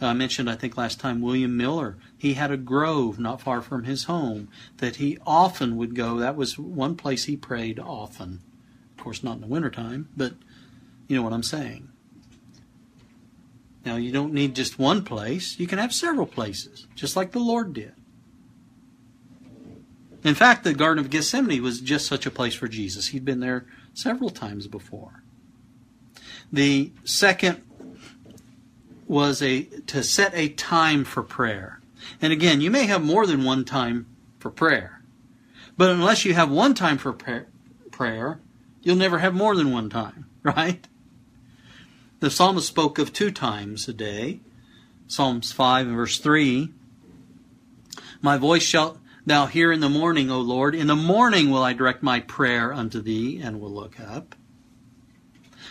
Uh, I mentioned, I think last time, William Miller. He had a grove not far from his home that he often would go. That was one place he prayed often. Of course, not in the wintertime, but you know what I'm saying. Now, you don't need just one place. You can have several places, just like the Lord did. In fact, the Garden of Gethsemane was just such a place for Jesus. He'd been there several times before. The second was a to set a time for prayer. And again, you may have more than one time for prayer. But unless you have one time for prayer, you'll never have more than one time, [laughs] right? The psalmist spoke of two times a day. Psalms 5 and verse 3. My voice shalt thou hear in the morning, O Lord. In the morning will I direct my prayer unto thee and will look up.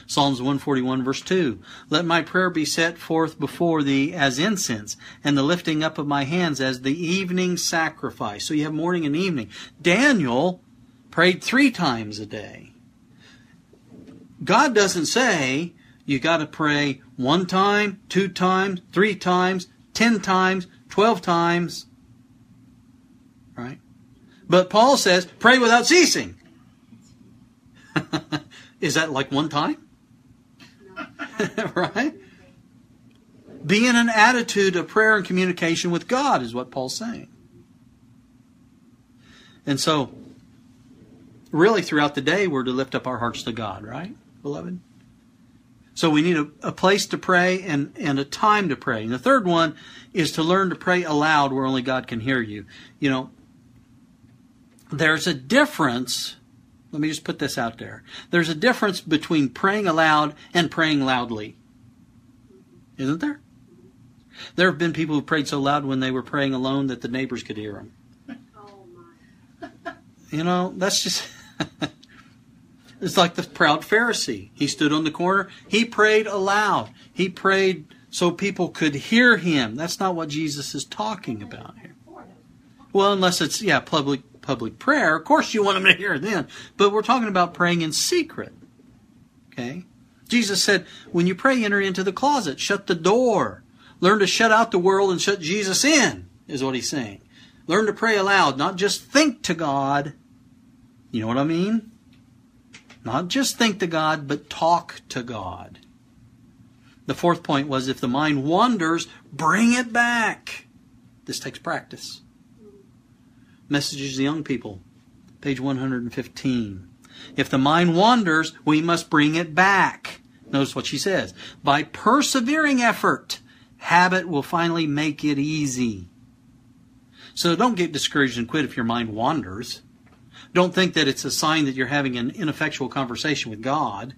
Psalms 141 verse 2. Let my prayer be set forth before thee as incense, and the lifting up of my hands as the evening sacrifice. So you have morning and evening. Daniel prayed three times a day. God doesn't say you got to pray one time, two times, three times, ten times, twelve times. Right? But Paul says, pray without ceasing. [laughs] Is that like one time? [laughs] right? Be in an attitude of prayer and communication with God, is what Paul's saying. And so, really, throughout the day, we're to lift up our hearts to God, right, beloved? So we need a, a, place to pray and, and a time to pray. And the third one is to learn to pray aloud where only God can hear you. You know, there's a difference let me just put this out there. There's a difference between praying aloud and praying loudly. Isn't there? There have been people who prayed so loud when they were praying alone that the neighbors could hear them. Oh my. you know, that's just. [laughs] it's like the proud Pharisee. He stood on the corner. He prayed aloud. He prayed so people could hear him. That's not what Jesus is talking about here. Well, unless it's, yeah, public public prayer, of course you want them to hear then. But we're talking about praying in secret. Okay? Jesus said, when you pray, enter into the closet, shut the door. Learn to shut out the world and shut Jesus in, is what he's saying. Learn to pray aloud, not just think to God. You know what I mean? Not just think to God, but talk to God. The fourth point was if the mind wanders, bring it back. This takes practice. Messages to Young People, page 115. If the mind wanders, we must bring it back. Notice what she says. By persevering effort, habit will finally make it easy. So don't get discouraged and quit if your mind wanders. Don't think that it's a sign that you're having an ineffectual conversation with God.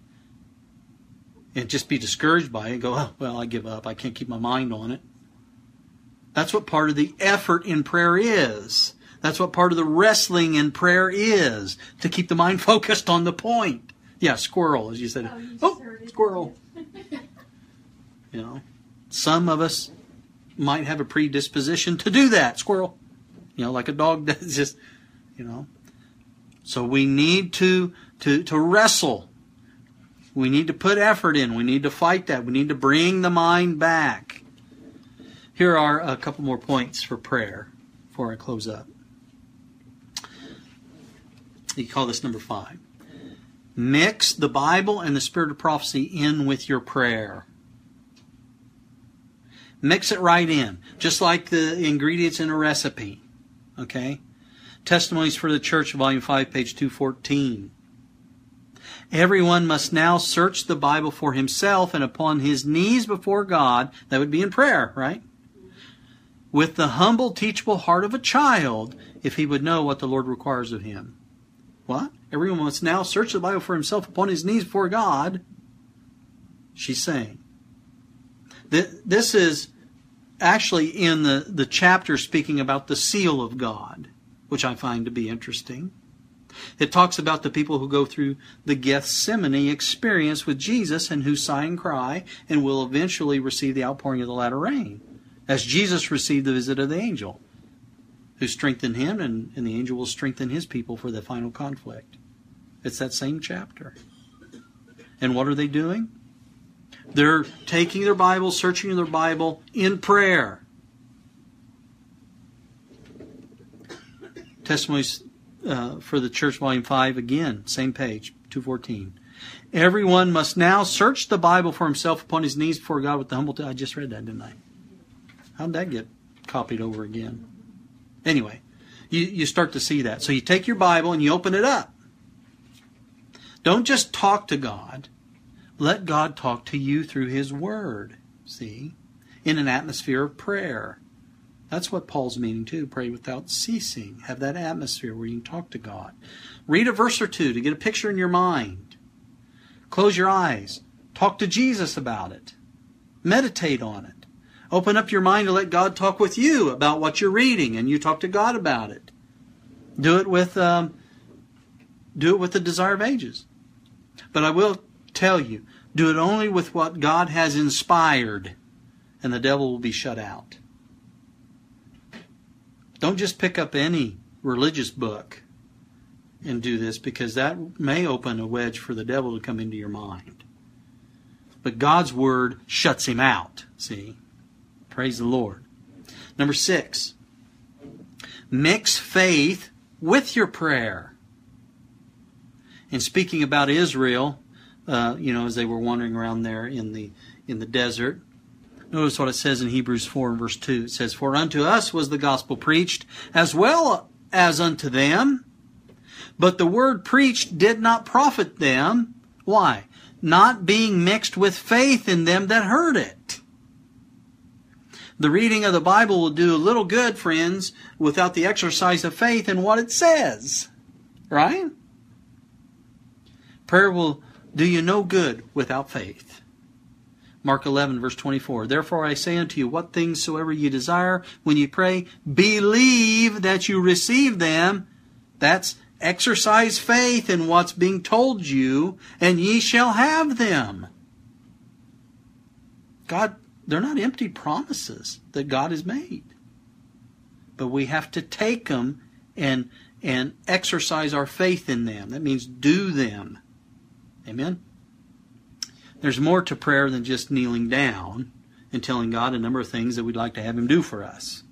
And just be discouraged by it and go, oh, well, I give up. I can't keep my mind on it. That's what part of the effort in prayer is. That's what part of the wrestling in prayer is to keep the mind [laughs] focused on the point. Yeah, squirrel, as you said. Oh, you oh squirrel. [laughs] you know, some of us might have a predisposition to do that. Squirrel. You know, like a dog [laughs] does. Just, you know. So we need to to to wrestle We need to put effort in. We need to fight that. We need to bring the mind back. Here are a couple more points for prayer before I close up. You call this number five. Mix the Bible and the Spirit of prophecy in with your prayer. Mix it right in, just like the ingredients in a recipe. Okay? Testimonies for the Church, Volume 5, page 214. Everyone must now search the Bible for himself and upon his knees before God. That would be in prayer, right? With the humble, teachable heart of a child, if he would know what the Lord requires of him. What? Everyone must now search the Bible for himself upon his knees before God. She's saying. This is actually in the, the chapter speaking about the seal of God, which I find to be interesting. It talks about the people who go through the Gethsemane experience with Jesus and who sigh and cry and will eventually receive the outpouring of the latter rain, as Jesus received the visit of the angel, who strengthened him, and, and the angel will strengthen his people for the final conflict. It's that same chapter. And what are they doing? They're taking their Bible, searching their Bible in prayer. Testimonies uh, for the Church, Volume 5, again, same page, 214. Everyone must now search the Bible for himself upon his knees before God with the humble. T- I just read that, didn't I? How'd that get copied over again? Anyway, you, you start to see that. So you take your Bible and you open it up. Don't just talk to God. Let God talk to you through His Word. See? In an atmosphere of prayer. That's what Paul's meaning too. Pray without ceasing. Have that atmosphere where you can talk to God. Read a verse or two to get a picture in your mind. Close your eyes. Talk to Jesus about it. Meditate on it. Open up your mind to let God talk with you about what you're reading, and you talk to God about it. Do it with um, do it with the desire of ages. But I will tell you, do it only with what God has inspired, and the devil will be shut out. Don't just pick up any religious book and do this because that may open a wedge for the devil to come into your mind. But God's word shuts him out. See? Praise the Lord. Number six, mix faith with your prayer. And speaking about Israel, uh, you know, as they were wandering around there in the in the desert. Notice what it says in Hebrews 4 and verse 2. It says, For unto us was the gospel preached, as well as unto them. But the word preached did not profit them. Why? Not being mixed with faith in them that heard it. The reading of the Bible will do little good, friends, without the exercise of faith in what it says. Right? Prayer will do you no good without faith. Mark 11, verse 24. Therefore I say unto you, what things soever ye desire, when ye pray, believe that you receive them. That's exercise faith in what's being told you, and ye shall have them. God, they're not empty promises that God has made. But we have to take them and, and exercise our faith in them. That means do them. Amen? There's more to prayer than just kneeling down and telling God a number of things that we'd like to have Him do for us.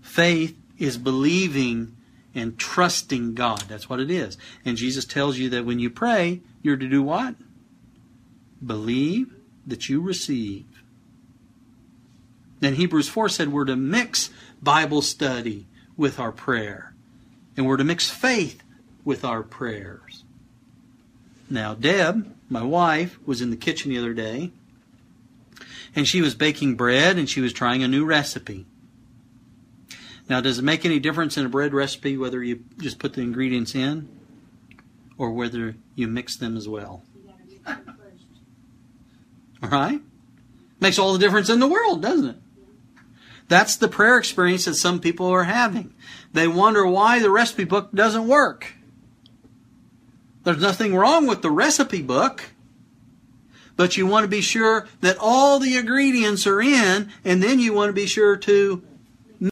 Faith is believing and trusting God. That's what it is. And Jesus tells you that when you pray, you're to do what? Believe that you receive. Then Hebrews 4 said we're to mix Bible study with our prayer. And we're to mix faith with our prayers. Now, Deb, my wife, was in the kitchen the other day, and she was baking bread and she was trying a new recipe. Now, does it make any difference in a bread recipe whether you just put the ingredients in or whether you mix them as well? [laughs] All right? Makes all the difference in the world, doesn't it? That's the prayer experience that some people are having. They wonder why the recipe book doesn't work. There's nothing wrong with the recipe book. But you want to be sure that all the ingredients are in, and then you want to be sure to